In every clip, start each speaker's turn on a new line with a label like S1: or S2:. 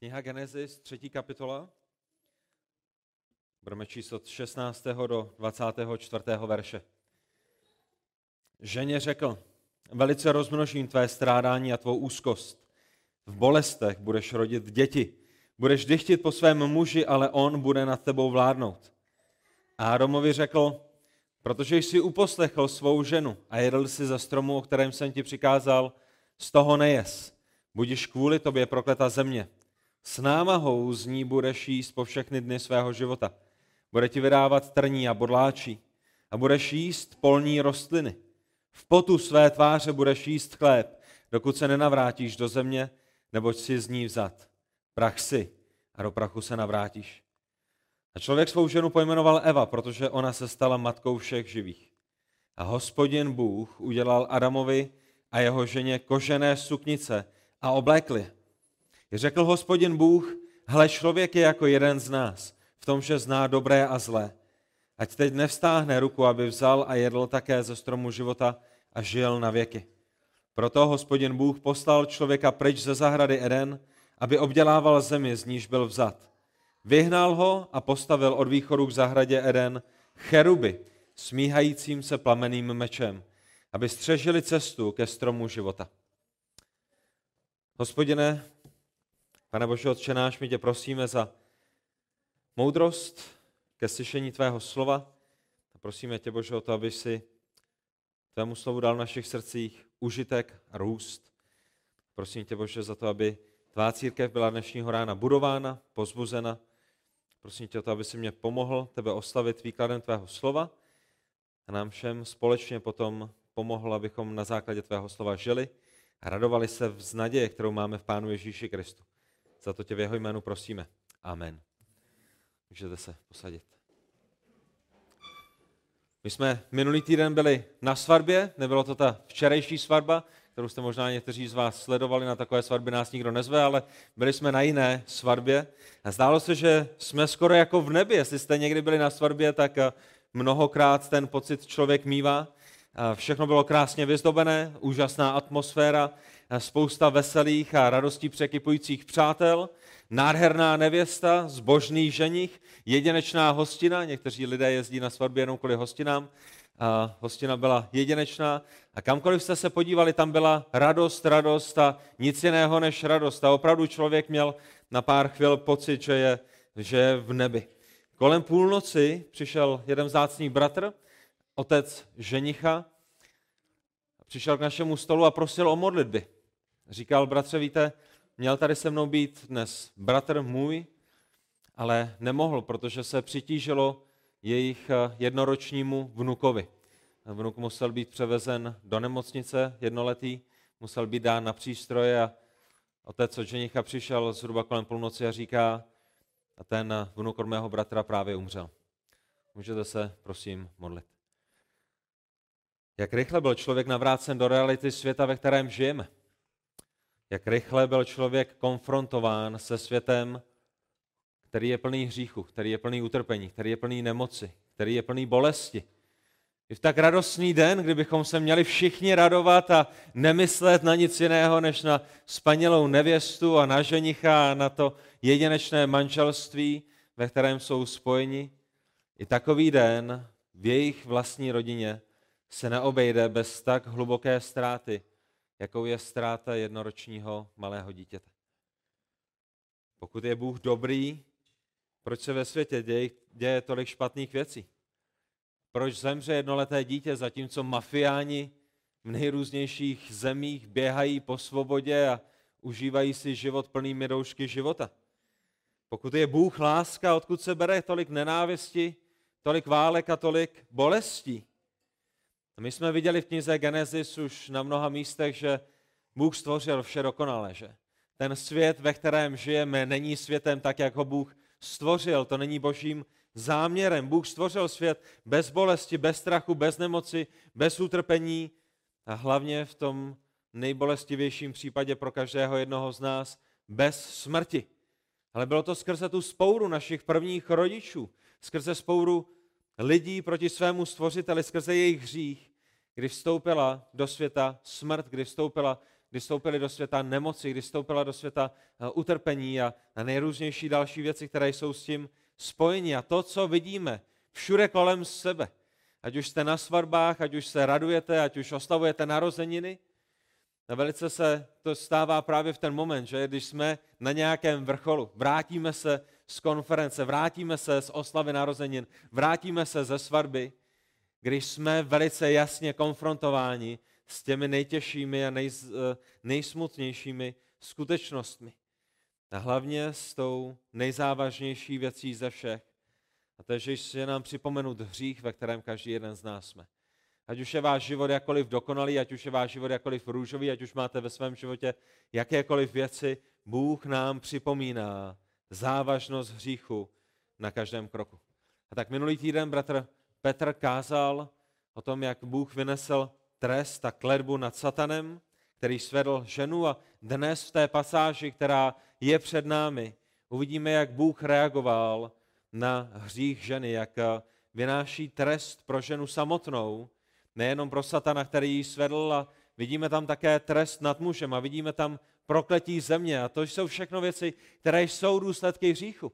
S1: Kniha Genesis, třetí kapitola. Budeme číst od 16. do 24. verše. Ženě řekl, velice rozmnožím tvé strádání a tvou úzkost. V bolestech budeš rodit děti. Budeš dychtit po svém muži, ale on bude nad tebou vládnout. A Ádomovi řekl, protože jsi uposlechl svou ženu a jedl si ze stromu, o kterém jsem ti přikázal, z toho nejes. Budíš kvůli tobě prokleta země. S námahou z ní budeš jíst po všechny dny svého života. Bude ti vydávat trní a bodláčí a budeš jíst polní rostliny. V potu své tváře budeš jíst chléb, dokud se nenavrátíš do země, neboť si z ní vzat. Prach si a do prachu se navrátíš. A člověk svou ženu pojmenoval Eva, protože ona se stala matkou všech živých. A hospodin Bůh udělal Adamovi a jeho ženě kožené suknice a oblékli. Řekl hospodin Bůh, hle, člověk je jako jeden z nás, v tom, že zná dobré a zlé. Ať teď nevstáhne ruku, aby vzal a jedl také ze stromu života a žil na věky. Proto hospodin Bůh poslal člověka pryč ze zahrady Eden, aby obdělával zemi, z níž byl vzat. Vyhnal ho a postavil od východu k zahradě Eden cheruby, smíhajícím se plameným mečem, aby střežili cestu ke stromu života. Hospodine, pane Bože, Otče náš, my tě prosíme za moudrost ke slyšení tvého slova. A prosíme tě, Bože, o to, aby si tvému slovu dal v našich srdcích užitek a růst. Prosím tě, Bože, za to, aby tvá církev byla dnešního rána budována, pozbuzena. Prosím tě o to, aby si mě pomohl tebe oslavit výkladem tvého slova a nám všem společně potom pomohl, abychom na základě tvého slova žili a radovali se z naděje, kterou máme v Pánu Ježíši Kristu. Za to tě v jeho jménu prosíme. Amen. Můžete se posadit. My jsme minulý týden byli na svatbě, nebylo to ta včerejší svatba, kterou jste možná někteří z vás sledovali, na takové svatby nás nikdo nezve, ale byli jsme na jiné svatbě a zdálo se, že jsme skoro jako v nebi. Jestli jste někdy byli na svatbě, tak eh, mnohokrát ten pocit člověk mívá. Všechno bylo krásně vyzdobené, úžasná atmosféra, spousta veselých a radostí překypujících přátel, nádherná nevěsta, zbožný ženich, jedinečná hostina, někteří lidé jezdí na svatbě jenom kvůli hostinám, a hostina byla jedinečná a kamkoliv jste se podívali, tam byla radost, radost a nic jiného než radost. A opravdu člověk měl na pár chvil pocit, že je, že je v nebi. Kolem půlnoci přišel jeden vzácný bratr, otec ženicha, přišel k našemu stolu a prosil o modlitby. Říkal, bratře, víte, měl tady se mnou být dnes bratr můj, ale nemohl, protože se přitížilo jejich eh, jednoročnímu vnukovi. Vnuk musel být převezen do nemocnice jednoletý, musel být dán na přístroje a otec od ženicha přišel zhruba kolem půlnoci a říká, a ten vnuk od mého bratra právě umřel. Můžete se, prosím, modlit. Jak rychle byl člověk navrácen do reality světa, ve kterém žijeme. Jak rychle byl člověk konfrontován se světem, který je plný hříchu, který je plný utrpení, který je plný nemoci, který je plný bolesti. I v tak radostný den, kdybychom se měli všichni radovat a nemyslet na nic jiného, než na spanělou nevěstu a na ženicha a na to jedinečné manželství, ve kterém jsou spojeni, i takový den v jejich vlastní rodině se neobejde bez tak hluboké ztráty, jakou je ztráta jednoročního malého dítěte. Pokud je Bůh dobrý, proč se ve světě děje, děje tolik špatných věcí? Proč zemře jednoleté dítě, zatímco mafiáni v nejrůznějších zemích běhají po svobodě a užívají si život plný miroušky života? Pokud je Bůh láska, odkud se bere tolik nenávisti, tolik válek a tolik bolestí? My jsme viděli v knize Genesis už na mnoha místech, že Bůh stvořil vše dokonale, že ten svět, ve kterém žijeme, není světem tak, jak ho Bůh stvořil. To není božím záměrem. Bůh stvořil svět bez bolesti, bez strachu, bez nemoci, bez utrpení a hlavně v tom nejbolestivějším případě pro každého jednoho z nás bez smrti. Ale bylo to skrze tu spouru našich prvních rodičů, skrze spouru lidí proti svému stvořiteli, skrze jejich hřích, kdy vstoupila do světa smrt, kdy vstoupila kdy stoupili do světa nemoci, kdy stoupila do světa eh, utrpení a, nejrůznější další věci, které jsou s tím spojení. A to, co vidíme všude kolem sebe, ať už jste na svatbách, ať už se radujete, ať už oslavujete narozeniny, a velice se to stává právě v ten moment, že když jsme na nějakém vrcholu, vrátíme se z konference, vrátíme se z oslavy narozenin, vrátíme se ze svatby, když jsme velice jasně konfrontováni s těmi nejtěžšími a nej, eh, nejsmutnějšími skutečnostmi. A hlavně s tou nejzávažnější věcí ze všech. A to je, že je nám připomenut hřích, ve kterém každý jeden z nás jsme. Ať už je váš život jakoliv dokonalý, ať už je váš život jakoliv růžový, ať už máte ve svém životě jakékoliv věci, Bůh nám připomíná závažnost hříchu na každém kroku. A tak minulý týden bratr Petr kázal o tom, jak Bůh vynesl trest a kledbu nad satanem, který svedl ženu a dnes v té pasáži, která je před námi, uvidíme, jak Bůh reagoval na hřích ženy, jak vynáší trest pro ženu samotnou, nejenom pro satana, který ji svedl a vidíme tam také trest nad mužem a vidíme tam prokletí země a to jsou všechno věci, které jsou důsledky hříchu.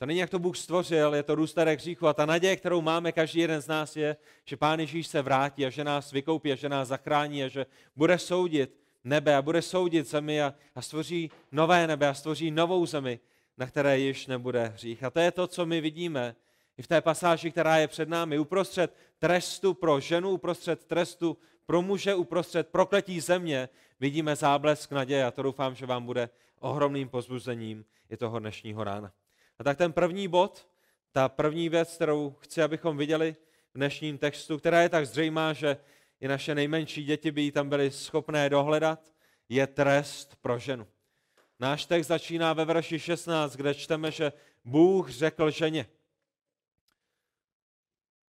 S1: To není, jak to Bůh stvořil, je to důsledek hříchu a ta naděje, kterou máme každý jeden z nás je, že Pán Ježíš se vrátí a že nás vykoupí a že nás zachrání a že bude soudit nebe a bude soudit zemi a, a stvoří nové nebe a stvoří novou zemi, na které již nebude hřích. A to je to, co my vidíme i v té pasáži, která je před námi. Uprostřed trestu pro ženu, uprostřed trestu pro muže, uprostřed prokletí země vidíme záblesk naděje a to doufám, že vám bude ohromným pozbuzením i toho dnešního rána. A tak ten první bod, ta první věc, kterou chci, abychom viděli v dnešním textu, která je tak zřejmá, že i naše nejmenší děti by ji tam byly schopné dohledat, je trest pro ženu. Náš text začíná ve verši 16, kde čteme, že Bůh řekl ženě,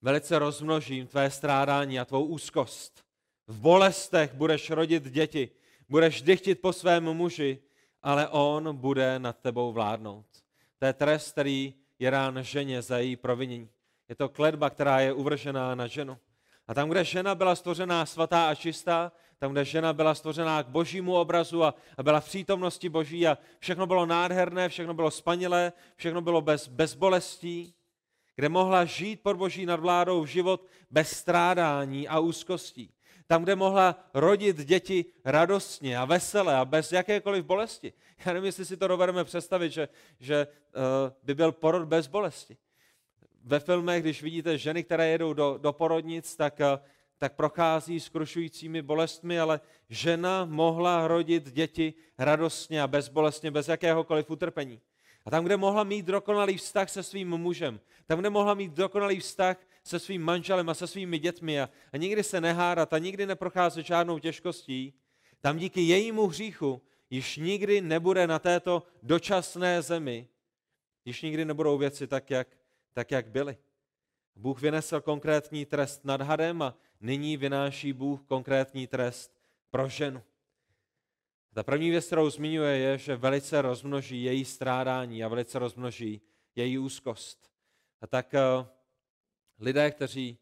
S1: velice rozmnožím tvé strádání a tvou úzkost. V bolestech budeš rodit děti, budeš dychtit po svém muži, ale on bude nad tebou vládnout. To je trest, který je rán ženě za její provinění. Je to kledba, která je uvržená na ženu. A tam, kde žena byla stvořená svatá a čistá, tam, kde žena byla stvořená k božímu obrazu a, a byla v přítomnosti boží a všechno bylo nádherné, všechno bylo spanilé, všechno bylo bez, bez bolestí, kde mohla žít pod boží nadvládou život bez strádání a úzkostí. Tam, kde mohla rodit děti radostně a vesele a bez jakékoliv bolesti. Já nevím, jestli si to dovedeme představit, že, že uh, by byl porod bez bolesti. Ve filmech, když vidíte ženy, které jedou do, do porodnic, tak, uh, tak prochází skrušujícími bolestmi, ale žena mohla rodit děti radostně a bezbolestně, bez jakéhokoliv utrpení. A tam, kde mohla mít dokonalý vztah se svým mužem, tam, kde mohla mít dokonalý vztah se svým manželem a se svými dětmi a, a nikdy se nehádat a nikdy neprocházet žádnou těžkostí, tam díky jejímu hříchu již nikdy nebude na této dočasné zemi, již nikdy nebudou věci tak, jak, tak, jak byly. Bůh vynesl konkrétní trest nad hadem a nyní vynáší Bůh konkrétní trest pro ženu. Ta první věc, kterou zmiňuje, je, že velice rozmnoží její strádání a velice rozmnoží její úzkost. A tak uh, lidé, kteří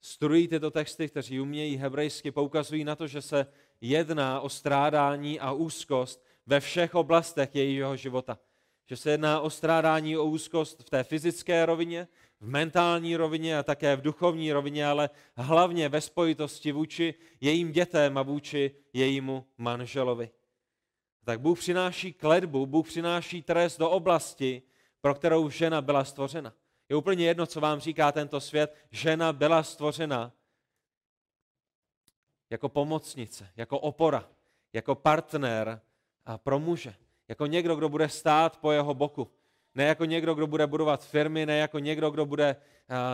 S1: studují tyto texty, kteří umějí hebrejsky, poukazují na to, že se jedná o strádání a úzkost ve všech oblastech jejího života. Že se jedná o strádání, o úzkost v té fyzické rovině, v mentální rovině a také v duchovní rovině, ale hlavně ve spojitosti vůči jejím dětem a vůči jejímu manželovi. Tak Bůh přináší kledbu, Bůh přináší trest do oblasti, pro kterou žena byla stvořena. Je úplně jedno, co vám říká tento svět. Žena byla stvořena jako pomocnice, jako opora, jako partner a pro muže. Jako někdo, kdo bude stát po jeho boku. Ne jako někdo, kdo bude budovat firmy, ne jako někdo, kdo bude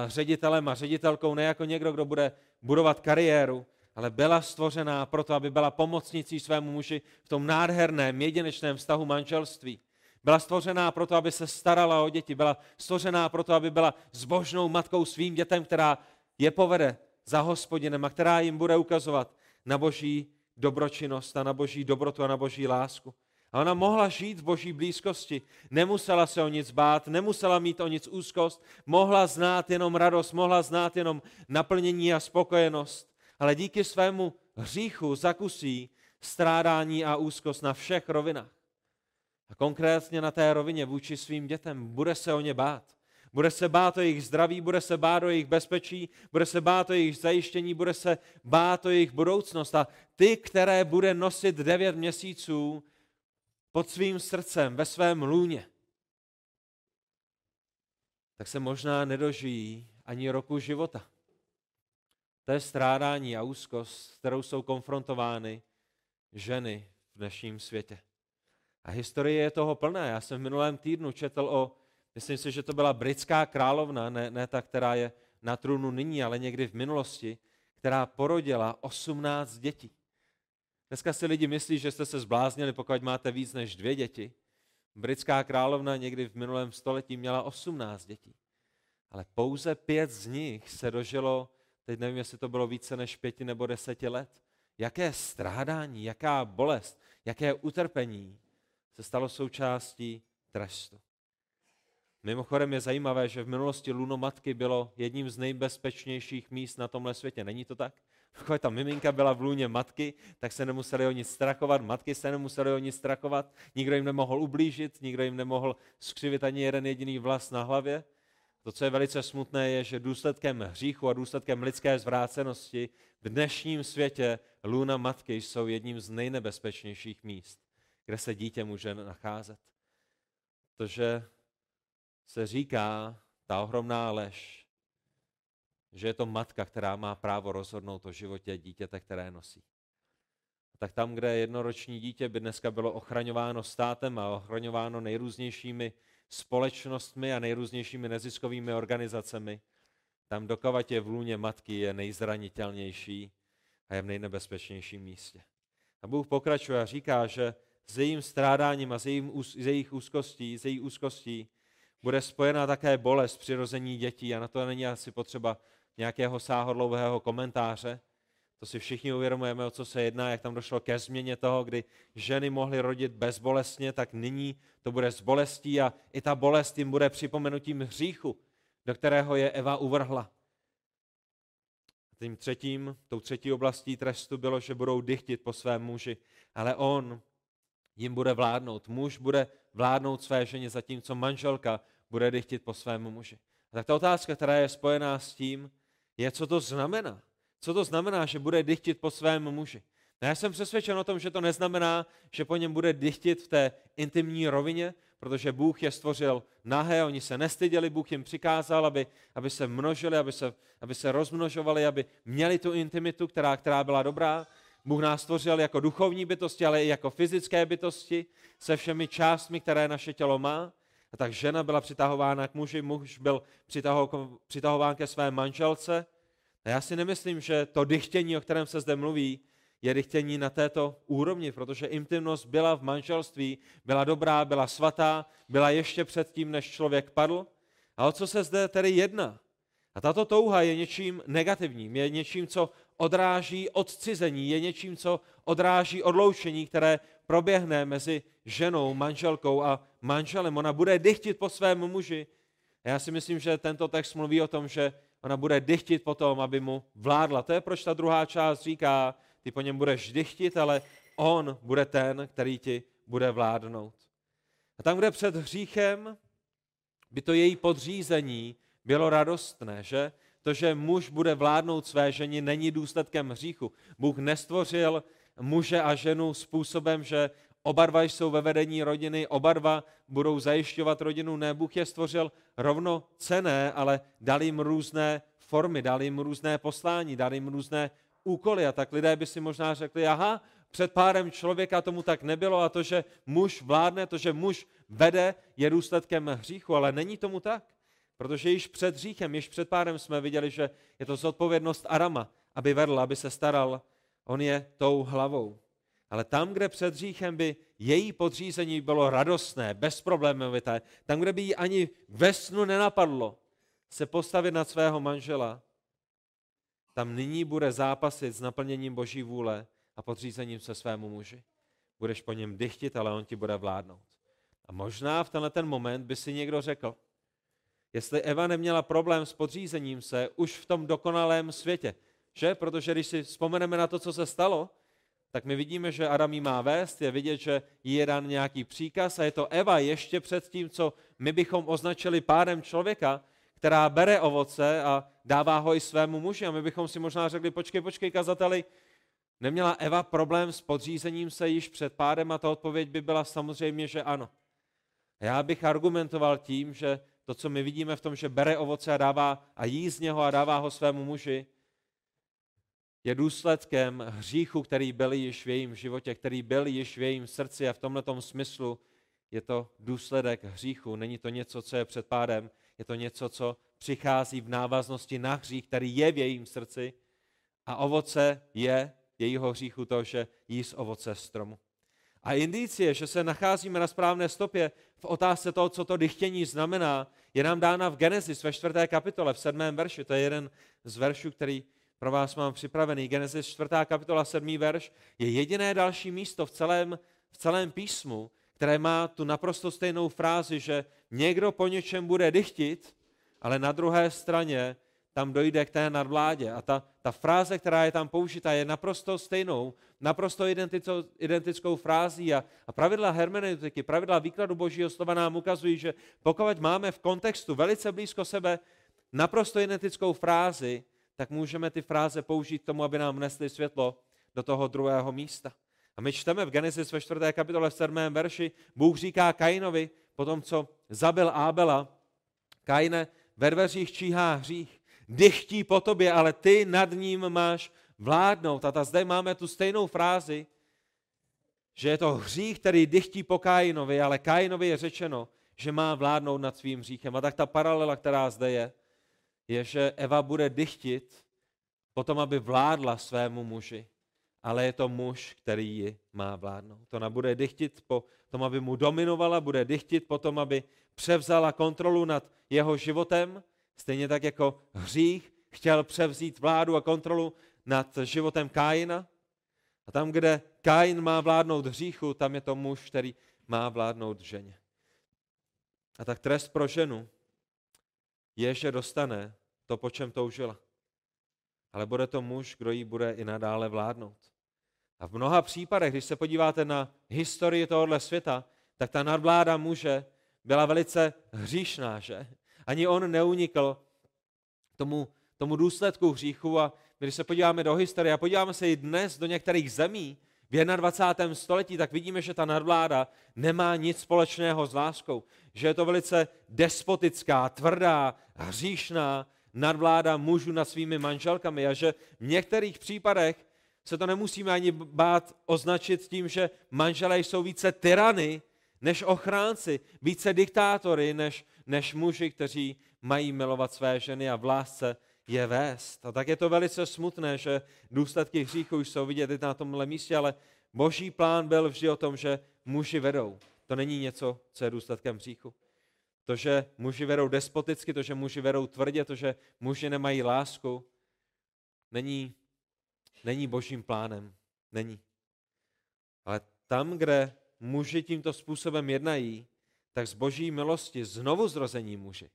S1: ředitelem a ředitelkou, ne jako někdo, kdo bude budovat kariéru, ale byla stvořená proto, aby byla pomocnicí svému muži v tom nádherném, jedinečném vztahu manželství. Byla stvořená proto, aby se starala o děti. Byla stvořená proto, aby byla zbožnou matkou svým dětem, která je povede za hospodinem a která jim bude ukazovat na boží dobročinnost a na boží dobrotu a na boží lásku. A ona mohla žít v boží blízkosti, nemusela se o nic bát, nemusela mít o nic úzkost, mohla znát jenom radost, mohla znát jenom naplnění a spokojenost, ale díky svému hříchu zakusí strádání a úzkost na všech rovinách. A konkrétně na té rovině vůči svým dětem. Bude se o ně bát. Bude se bát o jejich zdraví, bude se bát o jejich bezpečí, bude se bát o jejich zajištění, bude se bát o jejich budoucnost. A ty, které bude nosit devět měsíců pod svým srdcem, ve svém lůně, tak se možná nedožijí ani roku života. To je strádání a úzkost, s kterou jsou konfrontovány ženy v dnešním světě. A historie je toho plná. Já jsem v minulém týdnu četl o, myslím si, že to byla britská královna, ne, ne ta, která je na trůnu nyní, ale někdy v minulosti, která porodila 18 dětí. Dneska si lidi myslí, že jste se zbláznili, pokud máte víc než dvě děti. Britská královna někdy v minulém století měla 18 dětí. Ale pouze pět z nich se dožilo, teď nevím, jestli to bylo více než pěti nebo deseti let. Jaké strádání, jaká bolest, jaké utrpení se stalo součástí trestu. Mimochodem je zajímavé, že v minulosti lunomatky bylo jedním z nejbezpečnějších míst na tomhle světě. Není to tak? Pokud ta miminka byla v lůně matky, tak se nemuseli o nic strachovat, matky se nemuseli o nic strachovat, nikdo jim nemohl ublížit, nikdo jim nemohl skřivit ani jeden jediný vlas na hlavě. To, co je velice smutné, je, že důsledkem hříchu a důsledkem lidské zvrácenosti v dnešním světě lůna matky jsou jedním z nejnebezpečnějších míst, kde se dítě může nacházet. Protože se říká ta ohromná lež, že je to matka, která má právo rozhodnout o životě dítěte, které nosí. Tak tam, kde jednoroční dítě by dneska bylo ochraňováno státem a ochraňováno nejrůznějšími společnostmi a nejrůznějšími neziskovými organizacemi, tam dokovat je v lůně matky je nejzranitelnější a je v nejnebezpečnějším místě. A Bůh pokračuje a říká, že s jejím strádáním a s, jejich úzkostí, s její úzkostí bude spojena také bolest přirození dětí a na to není asi potřeba nějakého sáhodlouhého komentáře. To si všichni uvědomujeme, o co se jedná, jak tam došlo ke změně toho, kdy ženy mohly rodit bezbolestně, tak nyní to bude s bolestí a i ta bolest jim bude připomenutím hříchu, do kterého je Eva uvrhla. Tím třetím, tou třetí oblastí trestu bylo, že budou dychtit po svém muži, ale on jim bude vládnout. Muž bude vládnout své ženě, zatímco manželka bude dychtit po svém muži. A tak ta otázka, která je spojená s tím, je, co to znamená. Co to znamená, že bude dychtit po svém muži? No já jsem přesvědčen o tom, že to neznamená, že po něm bude dychtit v té intimní rovině, protože Bůh je stvořil nahé, oni se nestyděli, Bůh jim přikázal, aby, aby se množili, aby se, aby se rozmnožovali, aby měli tu intimitu, která, která byla dobrá. Bůh nás stvořil jako duchovní bytosti, ale i jako fyzické bytosti, se všemi částmi, které naše tělo má. A tak žena byla přitahována k muži, muž byl přitahován ke své manželce. A já si nemyslím, že to dychtění, o kterém se zde mluví, je dychtění na této úrovni, protože intimnost byla v manželství, byla dobrá, byla svatá, byla ještě předtím, než člověk padl. A o co se zde tedy jedná? A tato touha je něčím negativním, je něčím, co odráží odcizení, je něčím, co odráží odloučení, které proběhne mezi ženou, manželkou a manželem. Ona bude dychtit po svém muži. A já si myslím, že tento text mluví o tom, že ona bude dychtit po tom, aby mu vládla. To je, proč ta druhá část říká, ty po něm budeš dychtit, ale on bude ten, který ti bude vládnout. A tam, kde před hříchem by to její podřízení bylo radostné, že? To, že muž bude vládnout své ženě, není důsledkem hříchu. Bůh nestvořil muže a ženu způsobem, že oba dva jsou ve vedení rodiny, oba dva budou zajišťovat rodinu. Ne, Bůh je stvořil rovnocené, ale dal jim různé formy, dal jim různé poslání, dal jim různé úkoly. A tak lidé by si možná řekli, aha, před párem člověka tomu tak nebylo a to, že muž vládne, to, že muž vede, je důsledkem hříchu, ale není tomu tak. Protože již před hříchem, již před párem jsme viděli, že je to zodpovědnost Arama, aby vedl, aby se staral. On je tou hlavou. Ale tam, kde před hříchem by její podřízení bylo radostné, bezproblémovité, tam, kde by jí ani ve snu nenapadlo se postavit nad svého manžela, tam nyní bude zápasit s naplněním Boží vůle a podřízením se svému muži. Budeš po něm dychtit, ale on ti bude vládnout. A možná v tenhle ten moment by si někdo řekl, jestli Eva neměla problém s podřízením se už v tom dokonalém světě, že? Protože když si vzpomeneme na to, co se stalo, tak my vidíme, že Adam jí má vést, je vidět, že jí je dán nějaký příkaz a je to Eva ještě před tím, co my bychom označili pádem člověka, která bere ovoce a dává ho i svému muži. A my bychom si možná řekli, počkej, počkej, kazateli, neměla Eva problém s podřízením se již před pádem a ta odpověď by byla samozřejmě, že ano. Já bych argumentoval tím, že to, co my vidíme v tom, že bere ovoce a dává a jí z něho a dává ho svému muži, je důsledkem hříchu, který byl již v jejím životě, který byl již v jejím srdci a v tomto smyslu je to důsledek hříchu. Není to něco, co je před pádem, je to něco, co přichází v návaznosti na hřích, který je v jejím srdci a ovoce je jejího hříchu to, že jí z ovoce stromu. A indicie, že se nacházíme na správné stopě v otázce toho, co to dychtění znamená, je nám dána v Genesis ve čtvrté kapitole, v sedmém verši. To je jeden z veršů, který pro vás mám připravený. Genesis čtvrtá kapitola, sedmý verš je jediné další místo v celém, v celém písmu, které má tu naprosto stejnou frázi, že někdo po něčem bude dychtit, ale na druhé straně tam dojde k té nadvládě. A ta, ta fráze, která je tam použita, je naprosto stejnou, naprosto identickou, identickou frází a, a pravidla hermeneutiky, pravidla výkladu božího slova nám ukazují, že pokud máme v kontextu velice blízko sebe naprosto identickou frázi, tak můžeme ty fráze použít k tomu, aby nám vnesli světlo do toho druhého místa. A my čteme v Genesis ve 4. kapitole v 7. verši, Bůh říká Kainovi, po tom, co zabil Ábela, Kaine, ve dveřích číhá hřích, dychtí po tobě, ale ty nad ním máš vládnout. A ta zde máme tu stejnou frázi, že je to hřích, který dychtí po Kainovi, ale Kainovi je řečeno, že má vládnout nad svým hříchem. A tak ta paralela, která zde je, je, že Eva bude dychtit potom, aby vládla svému muži, ale je to muž, který ji má vládnout. Ona bude dychtit po tom, aby mu dominovala, bude dychtit po tom, aby převzala kontrolu nad jeho životem, stejně tak jako hřích chtěl převzít vládu a kontrolu nad životem Kájina. A tam, kde Kájin má vládnout hříchu, tam je to muž, který má vládnout ženě. A tak trest pro ženu je, že dostane to, po čem toužila. Ale bude to muž, kdo jí bude i nadále vládnout. A v mnoha případech, když se podíváte na historii tohohle světa, tak ta nadvláda muže byla velice hříšná, že? Ani on neunikl tomu, tomu důsledku hříchu a když se podíváme do historie a podíváme se i dnes do některých zemí v 21. století, tak vidíme, že ta nadvláda nemá nic společného s láskou. Že je to velice despotická, tvrdá, hříšná nadvláda mužů nad svými manželkami a že v některých případech se to nemusíme ani bát označit tím, že manželé jsou více tyrany než ochránci, více diktátory než, než muži, kteří mají milovat své ženy a v lásce je vést. A tak je to velice smutné, že důsledky hříchu jsou vidět na tomhle místě, ale boží plán byl vždy o tom, že muži vedou. To není něco, co je důsledkem hříchu. To, že muži vedou despoticky, to, že muži vedou tvrdě, to, že muži nemají lásku, není, není božím plánem. Není. Ale tam, kde muži tímto způsobem jednají, tak z boží milosti znovu zrození muži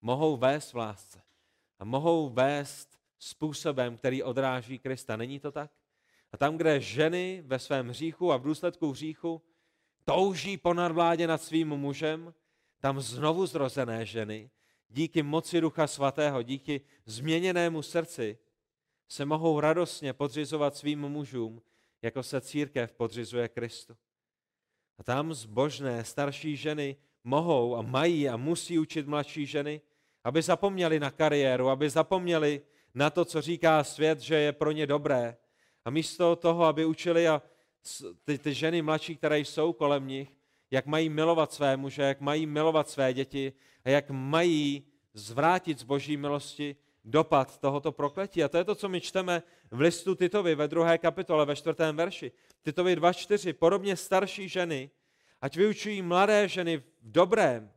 S1: mohou vést v lásce a mohou vést způsobem, který odráží Krista. Není to tak? A tam, kde ženy ve svém hříchu a v důsledku hříchu touží po nadvládě nad svým mužem, tam znovu zrozené ženy, díky moci Ducha Svatého, díky změněnému srdci, se mohou radostně podřizovat svým mužům, jako se církev podřizuje Kristu. A tam zbožné starší ženy mohou a mají a musí učit mladší ženy, aby zapomněli na kariéru, aby zapomněli na to, co říká svět, že je pro ně dobré. A místo toho, aby učili a ty, ty ženy mladší, které jsou kolem nich, jak mají milovat své muže, jak mají milovat své děti a jak mají zvrátit z boží milosti dopad tohoto prokletí. A to je to, co my čteme v listu Titovi ve druhé kapitole, ve čtvrtém verši. Titovi 2.4. Podobně starší ženy, ať vyučují mladé ženy v dobrém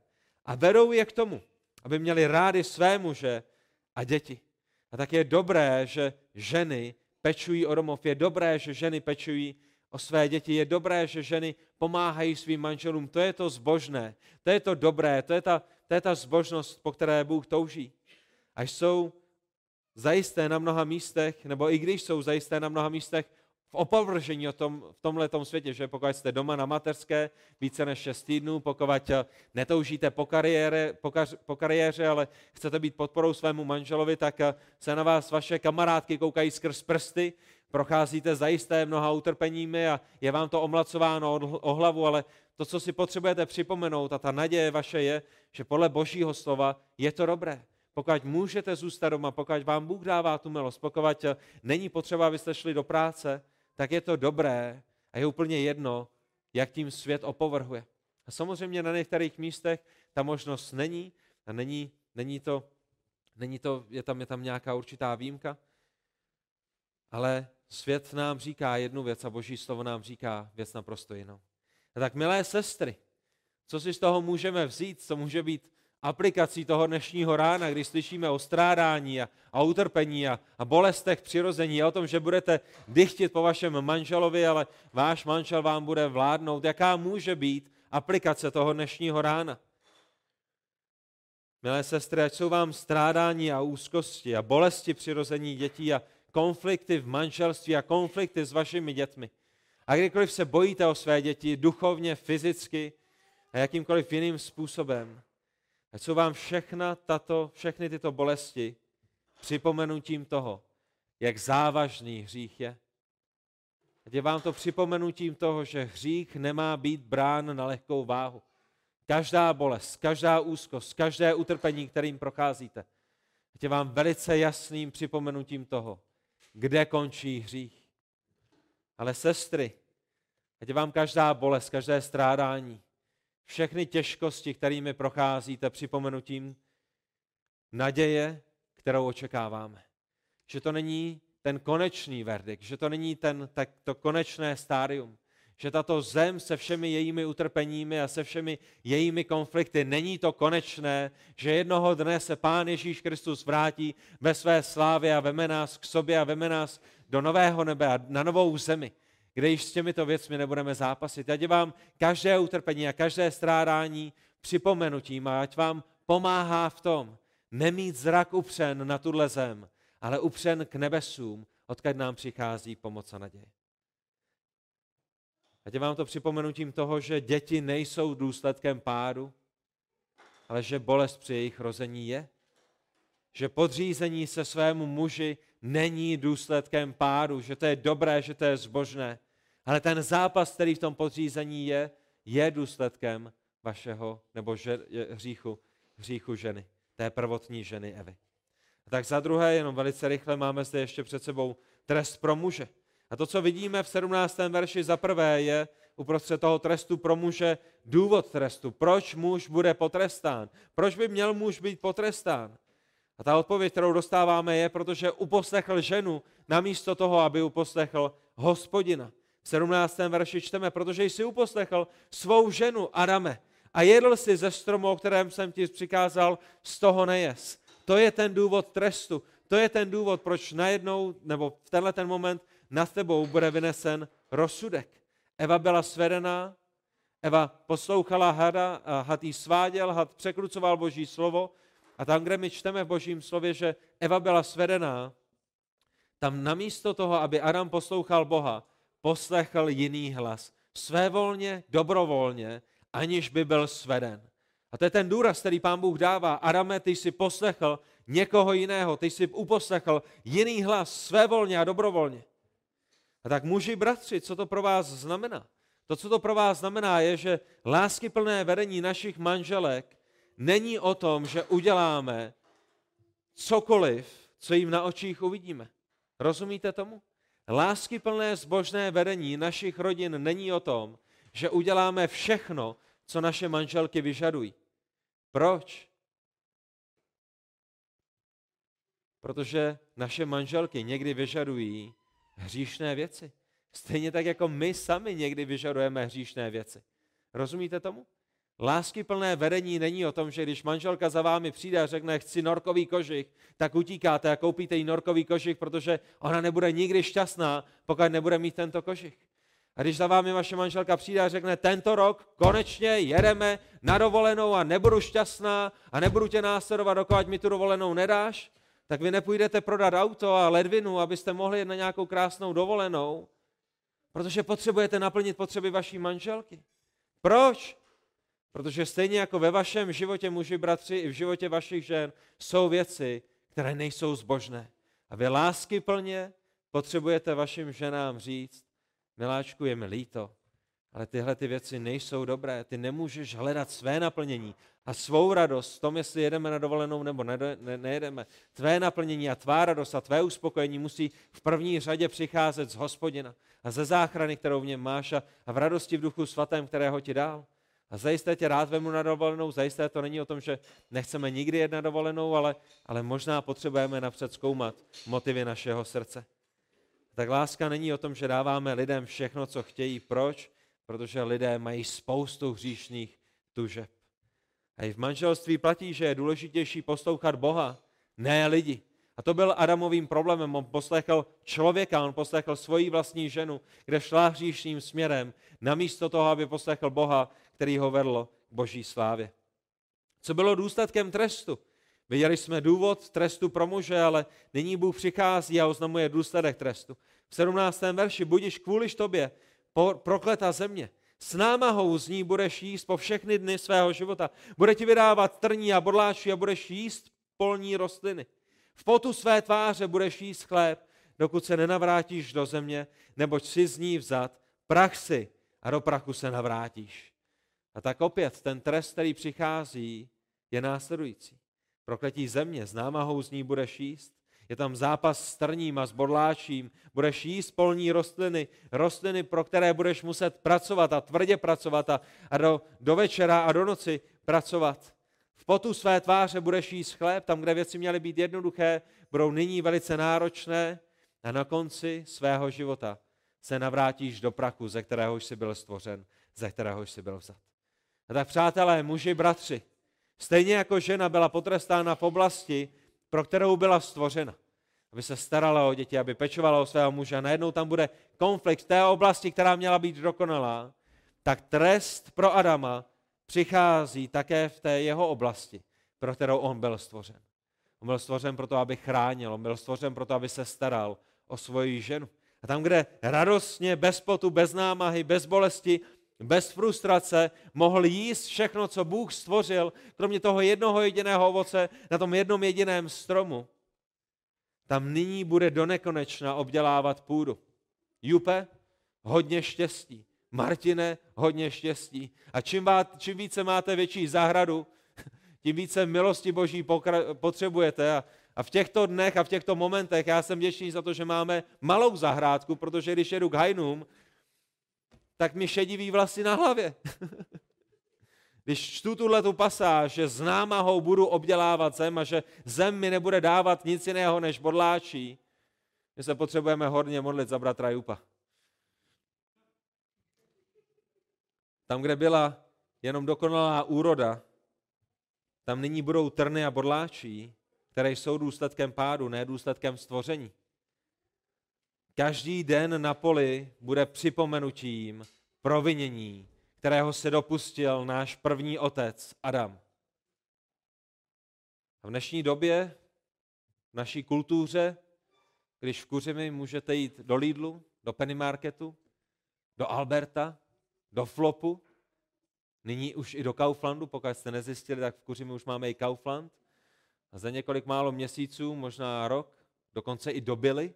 S1: a vedou je k tomu, aby měli rádi své muže a děti. A tak je dobré, že ženy pečují o domov. Je dobré, že ženy pečují o své děti. Je dobré, že ženy pomáhají svým manželům. To je to zbožné, to je to dobré, to je ta, to je ta zbožnost, po které Bůh touží. A jsou zajisté na mnoha místech, nebo i když jsou zajisté na mnoha místech v opovržení o tom, v tomhle světě, že pokud jste doma na mateřské více než 6 týdnů, pokud netoužíte po, kariére, po, kar, po kariéře, ale chcete být podporou svému manželovi, tak se na vás vaše kamarádky koukají skrz prsty, procházíte zajisté mnoha utrpeními a je vám to omlacováno o hlavu, ale to, co si potřebujete připomenout a ta naděje vaše je, že podle božího slova je to dobré. Pokud můžete zůstat doma, pokud vám Bůh dává tu milost, pokud není potřeba, abyste šli do práce, tak je to dobré a je úplně jedno, jak tím svět opovrhuje. A samozřejmě na některých místech ta možnost není a není, není, to, není to, je tam, je tam nějaká určitá výjimka, ale svět nám říká jednu věc a boží slovo nám říká věc naprosto jinou. A tak milé sestry, co si z toho můžeme vzít, co může být aplikací toho dnešního rána, kdy slyšíme o strádání a, a utrpení a, a bolestech přirození a o tom, že budete dychtit po vašem manželovi, ale váš manžel vám bude vládnout. Jaká může být aplikace toho dnešního rána? Milé sestry, ať jsou vám strádání a úzkosti a bolesti přirození dětí a konflikty v manželství a konflikty s vašimi dětmi. A kdykoliv se bojíte o své děti duchovně, fyzicky a jakýmkoliv jiným způsobem, Ať jsou vám všechna tato, všechny tyto bolesti připomenutím toho, jak závažný hřích je. Ať je vám to připomenutím toho, že hřích nemá být brán na lehkou váhu. Každá bolest, každá úzkost, každé utrpení, kterým procházíte, ať je vám velice jasným připomenutím toho, kde končí hřích. Ale sestry, ať je vám každá bolest, každé strádání, všechny těžkosti, kterými procházíte, připomenutím naděje, kterou očekáváme. Že to není ten konečný verdikt, že to není ten, tak to konečné stádium, že tato zem se všemi jejími utrpeními a se všemi jejími konflikty není to konečné, že jednoho dne se Pán Ježíš Kristus vrátí ve své slávě a veme nás k sobě a veme nás do nového nebe a na novou zemi kde již s těmito věcmi nebudeme zápasit. Ať vám každé utrpení a každé strádání připomenutím a ať vám pomáhá v tom nemít zrak upřen na tuhle zem, ale upřen k nebesům, odkud nám přichází pomoc a naděje. Ať vám to připomenutím toho, že děti nejsou důsledkem pádu, ale že bolest při jejich rození je. Že podřízení se svému muži není důsledkem pádu, že to je dobré, že to je zbožné, ale ten zápas, který v tom podřízení je, je důsledkem vašeho nebo že, je hříchu, hříchu ženy, té prvotní ženy Evy. A tak za druhé, jenom velice rychle, máme zde ještě před sebou trest pro muže. A to, co vidíme v 17. verši za prvé, je uprostřed toho trestu pro muže důvod trestu. Proč muž bude potrestán? Proč by měl muž být potrestán? A ta odpověď, kterou dostáváme, je, protože uposlechl ženu namísto toho, aby uposlechl hospodina. V 17. verši čteme, protože jsi uposlechl svou ženu Adame a jedl si ze stromu, o kterém jsem ti přikázal, z toho nejes. To je ten důvod trestu. To je ten důvod, proč najednou, nebo v tenhle ten moment nad tebou bude vynesen rozsudek. Eva byla svedená, Eva poslouchala hada, a had jí sváděl, had překrucoval boží slovo a tam, kde my čteme v božím slově, že Eva byla svedená, tam namísto toho, aby Adam poslouchal Boha, poslechl jiný hlas. Svévolně, dobrovolně, aniž by byl sveden. A to je ten důraz, který pán Bůh dává. Adame, ty jsi poslechl někoho jiného, ty jsi uposlechl jiný hlas svévolně a dobrovolně. A tak muži, bratři, co to pro vás znamená? To, co to pro vás znamená, je, že láskyplné vedení našich manželek není o tom, že uděláme cokoliv, co jim na očích uvidíme. Rozumíte tomu? Láskyplné zbožné vedení našich rodin není o tom, že uděláme všechno, co naše manželky vyžadují. Proč? Protože naše manželky někdy vyžadují hříšné věci. Stejně tak, jako my sami někdy vyžadujeme hříšné věci. Rozumíte tomu? Láskyplné vedení není o tom, že když manželka za vámi přijde a řekne, chci norkový kožich, tak utíkáte a koupíte jí norkový kožich, protože ona nebude nikdy šťastná, pokud nebude mít tento kožich. A když za vámi vaše manželka přijde a řekne, tento rok konečně jedeme na dovolenou a nebudu šťastná a nebudu tě následovat, dokud mi tu dovolenou nedáš, tak vy nepůjdete prodat auto a ledvinu, abyste mohli jít na nějakou krásnou dovolenou, Protože potřebujete naplnit potřeby vaší manželky. Proč? Protože stejně jako ve vašem životě, muži, bratři, i v životě vašich žen, jsou věci, které nejsou zbožné. A vy lásky plně potřebujete vašim ženám říct, miláčku, je mi líto, ale tyhle ty věci nejsou dobré. Ty nemůžeš hledat své naplnění a svou radost v tom, jestli jedeme na dovolenou nebo ne, ne, nejedeme. Tvé naplnění a tvá radost a tvé uspokojení musí v první řadě přicházet z hospodina a ze záchrany, kterou v něm máš a, a v radosti v duchu svatém, kterého ti dal. A zajisté tě rád vemu na dovolenou, zajisté to není o tom, že nechceme nikdy jet na dovolenou, ale, ale možná potřebujeme napřed zkoumat motivy našeho srdce. Tak láska není o tom, že dáváme lidem všechno, co chtějí. Proč? Protože lidé mají spoustu hříšných tužeb. A i v manželství platí, že je důležitější poslouchat Boha, ne lidi. A to byl Adamovým problémem. On poslechl člověka, on poslechl svoji vlastní ženu, kde šla hříšným směrem, namísto toho, aby poslechl Boha, který ho vedl k boží slávě. Co bylo důsledkem trestu? Viděli jsme důvod trestu pro muže, ale nyní Bůh přichází a oznamuje důsledek trestu. V 17. verši, budiš kvůliž tobě, prokleta země, s námahou z ní budeš jíst po všechny dny svého života. Bude ti vydávat trní a bodláčí a budeš jíst polní rostliny. V potu své tváře budeš jíst chléb, dokud se nenavrátíš do země, neboť si z ní vzat prach si a do prachu se navrátíš. A tak opět ten trest, který přichází, je následující. Prokletí země, s námahou z ní budeš jíst. Je tam zápas s trním a s bodláčím. Budeš jíst polní rostliny, rostliny, pro které budeš muset pracovat a tvrdě pracovat a, a do, do večera a do noci pracovat. V potu své tváře budeš jíst chléb, tam, kde věci měly být jednoduché, budou nyní velice náročné a na konci svého života se navrátíš do praku, ze kterého jsi byl stvořen, ze kterého jsi byl vzat. A tak přátelé, muži, bratři, stejně jako žena byla potrestána v oblasti, pro kterou byla stvořena, aby se starala o děti, aby pečovala o svého muže a najednou tam bude konflikt v té oblasti, která měla být dokonalá, tak trest pro Adama přichází také v té jeho oblasti, pro kterou on byl stvořen. On byl stvořen proto, aby chránil, on byl stvořen proto, aby se staral o svoji ženu. A tam, kde radostně, bez potu, bez námahy, bez bolesti, bez frustrace mohl jíst všechno, co Bůh stvořil, kromě toho jednoho jediného ovoce na tom jednom jediném stromu, tam nyní bude do nekonečna obdělávat půdu. Jupe, hodně štěstí. Martine, hodně štěstí. A čím, má, čím více máte větší zahradu, tím více milosti Boží potřebujete. A, a v těchto dnech a v těchto momentech já jsem vděčný za to, že máme malou zahrádku, protože když jedu k hajnům, tak mi šediví vlasy na hlavě. Když čtu tuhle tu pasáž, že s námahou budu obdělávat zem a že zem mi nebude dávat nic jiného než bodláčí, my se potřebujeme hodně modlit za bratra Jupa. Tam, kde byla jenom dokonalá úroda, tam nyní budou trny a bodláčí, které jsou důsledkem pádu, ne důsledkem stvoření. Každý den na poli bude připomenutím provinění, kterého se dopustil náš první otec Adam. A v dnešní době, v naší kultuře, když v Kuřimi můžete jít do Lidlu, do Penny Marketu, do Alberta, do Flopu, nyní už i do Kauflandu, pokud jste nezjistili, tak v Kuřimi už máme i Kaufland. A za několik málo měsíců, možná rok, dokonce i do Billy,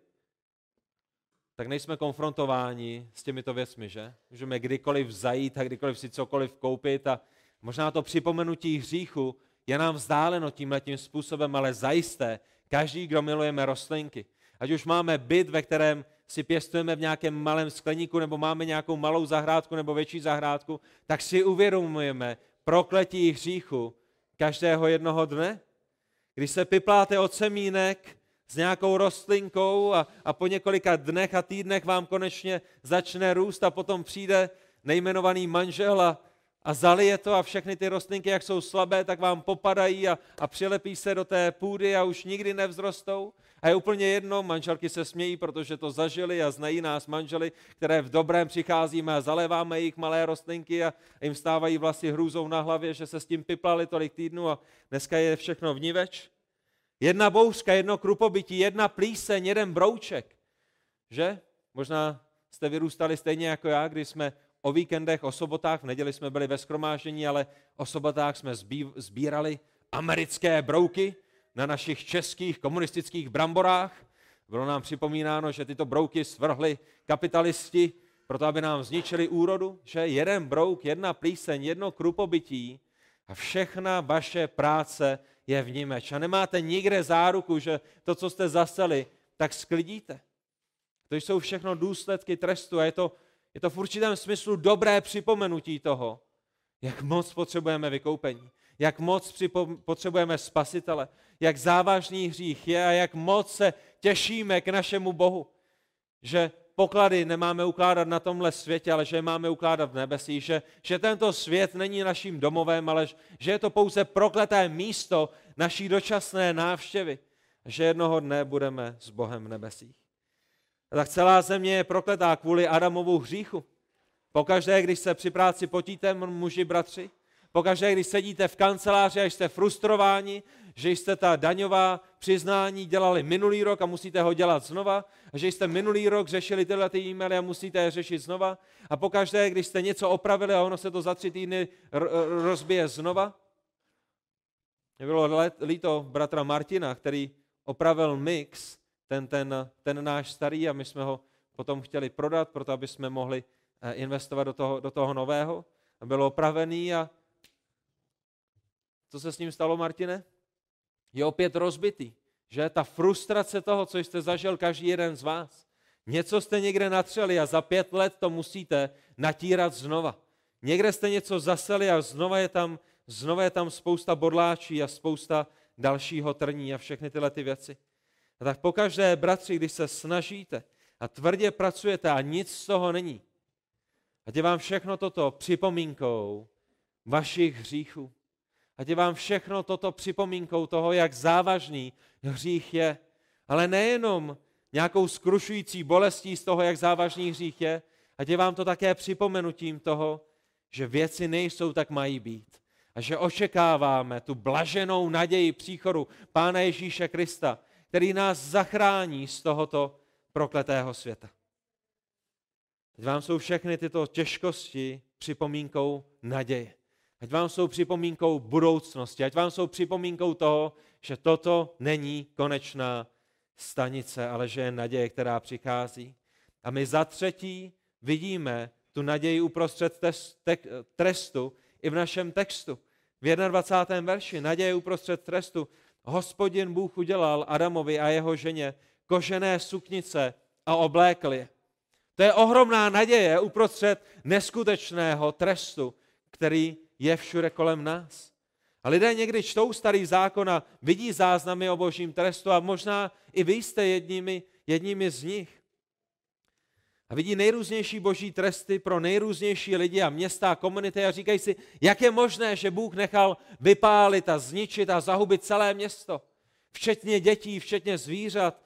S1: tak nejsme konfrontováni s těmito věcmi, že? Můžeme kdykoliv zajít a kdykoliv si cokoliv koupit a možná to připomenutí hříchu je nám vzdáleno tímhletím způsobem, ale zajisté každý, kdo milujeme rostlinky, ať už máme byt, ve kterém si pěstujeme v nějakém malém skleníku, nebo máme nějakou malou zahrádku nebo větší zahrádku, tak si uvědomujeme prokletí hříchu každého jednoho dne. Když se pipláte od semínek, s nějakou rostlinkou a, a po několika dnech a týdnech vám konečně začne růst a potom přijde nejmenovaný manžel a, a zalije to a všechny ty rostlinky, jak jsou slabé, tak vám popadají a, a přilepí se do té půdy a už nikdy nevzrostou. A je úplně jedno, manželky se smějí, protože to zažili a znají nás manžely, které v dobrém přicházíme a zaléváme jich malé rostlinky a jim stávají vlasy hrůzou na hlavě, že se s tím piplali tolik týdnů a dneska je všechno vníveč. Jedna bouřka, jedno krupobytí, jedna plíseň, jeden brouček. Že? Možná jste vyrůstali stejně jako já, když jsme o víkendech, o sobotách, v neděli jsme byli ve skromáždění, ale o sobotách jsme sbírali americké brouky na našich českých komunistických bramborách. Bylo nám připomínáno, že tyto brouky svrhli kapitalisti, proto aby nám zničili úrodu, že jeden brouk, jedna plíseň, jedno krupobytí a všechna vaše práce je v nimeč. A nemáte nikde záruku, že to, co jste zaseli, tak sklidíte. To jsou všechno důsledky trestu a je to, je to v určitém smyslu dobré připomenutí toho, jak moc potřebujeme vykoupení, jak moc potřebujeme spasitele, jak závažný hřích je a jak moc se těšíme k našemu Bohu, že poklady nemáme ukládat na tomhle světě, ale že je máme ukládat v nebesí, že, že tento svět není naším domovem, ale že je to pouze prokleté místo naší dočasné návštěvy, že jednoho dne budeme s Bohem v nebesích. A tak celá země je prokletá kvůli Adamovu hříchu. Pokaždé, když se při práci potíte, muži, bratři, pokaždé, když sedíte v kanceláři a jste frustrováni, že jste ta daňová přiznání dělali minulý rok a musíte ho dělat znova, a že jste minulý rok řešili tyhle ty e-maily a musíte je řešit znova, a pokaždé, když jste něco opravili a ono se to za tři týdny rozbije znova. Mě bylo líto bratra Martina, který opravil mix, ten, ten, ten náš starý, a my jsme ho potom chtěli prodat, proto aby jsme mohli eh, investovat do toho, do toho nového. A opravený a co se s ním stalo, Martine? Je opět rozbitý. Že ta frustrace toho, co jste zažil každý jeden z vás. Něco jste někde natřeli a za pět let to musíte natírat znova. Někde jste něco zaseli a znova je tam, znova je tam spousta bodláčí a spousta dalšího trní a všechny tyhle ty věci. A tak pokaždé, bratři, když se snažíte a tvrdě pracujete a nic z toho není, ať je vám všechno toto připomínkou vašich hříchů. Ať je vám všechno toto připomínkou toho, jak závažný hřích je. Ale nejenom nějakou skrušující bolestí z toho, jak závažný hřích je, ať je vám to také připomenutím toho, že věci nejsou tak mají být. A že očekáváme tu blaženou naději příchodu Pána Ježíše Krista, který nás zachrání z tohoto prokletého světa. Teď vám jsou všechny tyto těžkosti připomínkou naděje. Ať vám jsou připomínkou budoucnosti, ať vám jsou připomínkou toho, že toto není konečná stanice, ale že je naděje, která přichází. A my za třetí vidíme tu naději uprostřed trestu i v našem textu. V 21. verši naděje uprostřed trestu hospodin Bůh udělal Adamovi a jeho ženě kožené suknice a oblékl je. To je ohromná naděje uprostřed neskutečného trestu, který je všude kolem nás. A lidé někdy čtou starý zákon a vidí záznamy o božím trestu a možná i vy jste jedními, jedními z nich. A vidí nejrůznější boží tresty pro nejrůznější lidi a města a komunity a říkají si, jak je možné, že Bůh nechal vypálit a zničit a zahubit celé město, včetně dětí, včetně zvířat.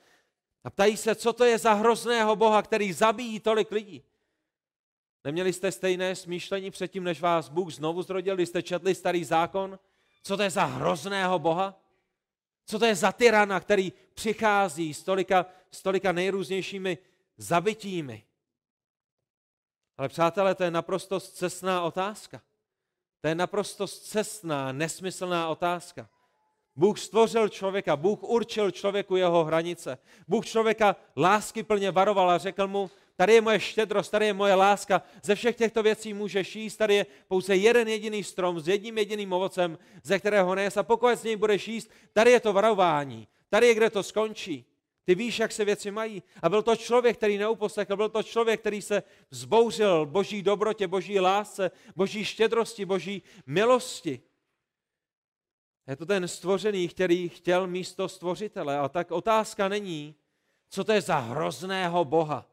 S1: A ptají se, co to je za hrozného Boha, který zabíjí tolik lidí. Neměli jste stejné smýšlení předtím, než vás Bůh znovu zrodil, když jste četli starý zákon? Co to je za hrozného Boha? Co to je za tyrana, který přichází s tolika, s tolika nejrůznějšími zabitími? Ale přátelé, to je naprosto cestná otázka. To je naprosto cestná, nesmyslná otázka. Bůh stvořil člověka, Bůh určil člověku jeho hranice. Bůh člověka lásky plně varoval a řekl mu, tady je moje štědrost, tady je moje láska, ze všech těchto věcí můžeš jíst, tady je pouze jeden jediný strom s jedním jediným ovocem, ze kterého nejsi a pokud z něj budeš jíst, tady je to varování, tady je, kde to skončí. Ty víš, jak se věci mají. A byl to člověk, který neuposlechl, byl to člověk, který se vzbouřil boží dobrotě, boží lásce, boží štědrosti, boží milosti. Je to ten stvořený, který chtěl místo stvořitele. A tak otázka není, co to je za hrozného Boha,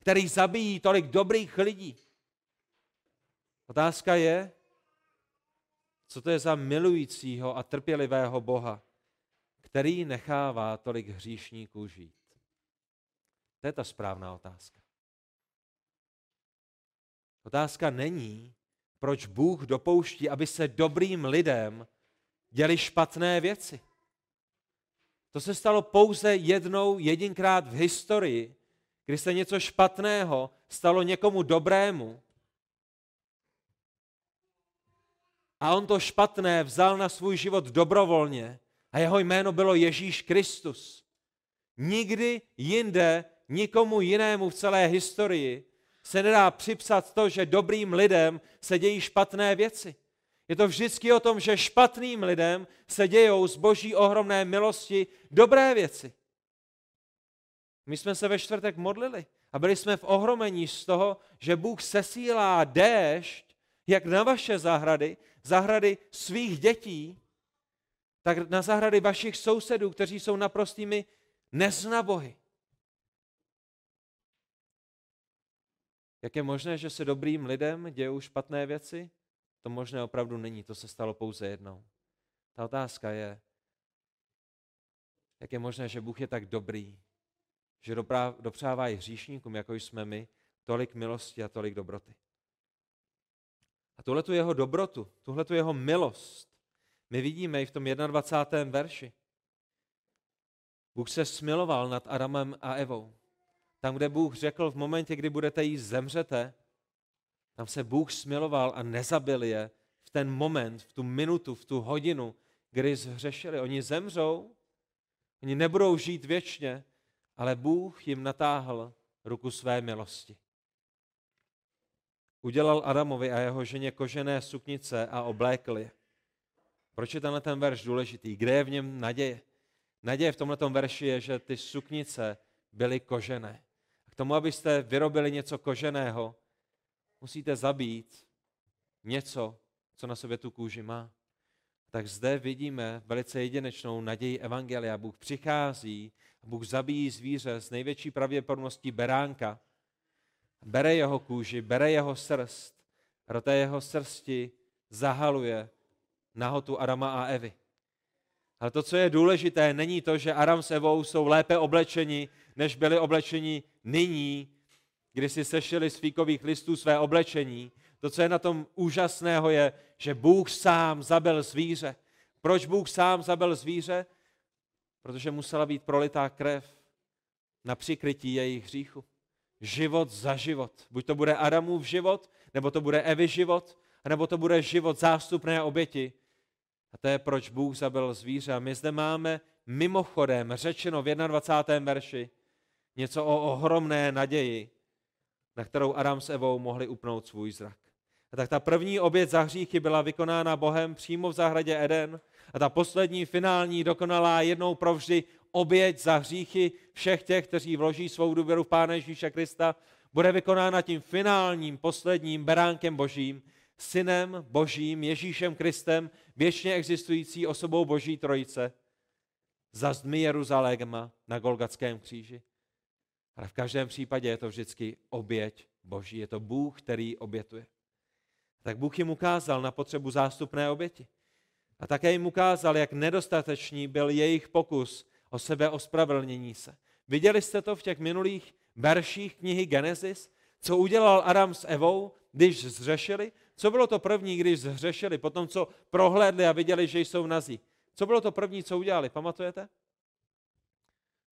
S1: který zabíjí tolik dobrých lidí. Otázka je, co to je za milujícího a trpělivého Boha, který nechává tolik hříšníků žít. To je ta správná otázka. Otázka není, proč Bůh dopouští, aby se dobrým lidem děli špatné věci. To se stalo pouze jednou, jedinkrát v historii, kdy se něco špatného stalo někomu dobrému, a on to špatné vzal na svůj život dobrovolně a jeho jméno bylo Ježíš Kristus. Nikdy jinde, nikomu jinému v celé historii se nedá připsat to, že dobrým lidem se dějí špatné věci. Je to vždycky o tom, že špatným lidem se dějou z boží ohromné milosti dobré věci. My jsme se ve čtvrtek modlili a byli jsme v ohromení z toho, že Bůh sesílá déšť jak na vaše zahrady, zahrady svých dětí, tak na zahrady vašich sousedů, kteří jsou naprostými neznabohy. Jak je možné, že se dobrým lidem dějou špatné věci? To možné opravdu není, to se stalo pouze jednou. Ta otázka je, jak je možné, že Bůh je tak dobrý, že dopřává i hříšníkům, jako jsme my, tolik milosti a tolik dobroty. A tuhle tu jeho dobrotu, tuhle tu jeho milost, my vidíme i v tom 21. verši. Bůh se smiloval nad Adamem a Evou. Tam, kde Bůh řekl v momentě, kdy budete jíst, zemřete, tam se Bůh smiloval a nezabil je v ten moment, v tu minutu, v tu hodinu, kdy zhřešili. Oni zemřou, oni nebudou žít věčně, ale Bůh jim natáhl ruku své milosti. Udělal Adamovi a jeho ženě kožené suknice a oblékl je. Proč je tenhle ten verš důležitý? Kde je v něm naděje? Naděje v tomhle verši je, že ty suknice byly kožené. K tomu, abyste vyrobili něco koženého, musíte zabít něco, co na sobě tu kůži má. Tak zde vidíme velice jedinečnou naději Evangelia. Bůh přichází, Bůh zabíjí zvíře z největší pravděpodobností beránka, bere jeho kůži, bere jeho srst do té jeho srsti zahaluje nahotu Adama a Evy. Ale to, co je důležité, není to, že Adam s Evou jsou lépe oblečeni, než byli oblečeni nyní, kdy si sešili z fíkových listů své oblečení. To, co je na tom úžasného, je, že Bůh sám zabil zvíře. Proč Bůh sám zabil zvíře? Protože musela být prolitá krev na přikrytí jejich hříchu život za život. Buď to bude Adamův život, nebo to bude Evy život, nebo to bude život zástupné oběti. A to je, proč Bůh zabil zvíře. A my zde máme mimochodem řečeno v 21. verši něco o ohromné naději, na kterou Adam s Evou mohli upnout svůj zrak. A tak ta první oběť za hříchy byla vykonána Bohem přímo v zahradě Eden a ta poslední, finální, dokonalá jednou provždy oběť za hříchy všech těch, kteří vloží svou důvěru v Pána Ježíše Krista, bude vykonána tím finálním, posledním beránkem božím, synem božím, Ježíšem Kristem, věčně existující osobou boží trojice, za zdmi Jeruzaléma na Golgatském kříži. Ale v každém případě je to vždycky oběť boží. Je to Bůh, který obětuje. Tak Bůh jim ukázal na potřebu zástupné oběti. A také jim ukázal, jak nedostatečný byl jejich pokus o sebe ospravedlnění se. Viděli jste to v těch minulých verších knihy Genesis? Co udělal Adam s Evou, když zřešili? Co bylo to první, když zřešili, potom co prohlédli a viděli, že jsou nazí? Co bylo to první, co udělali? Pamatujete?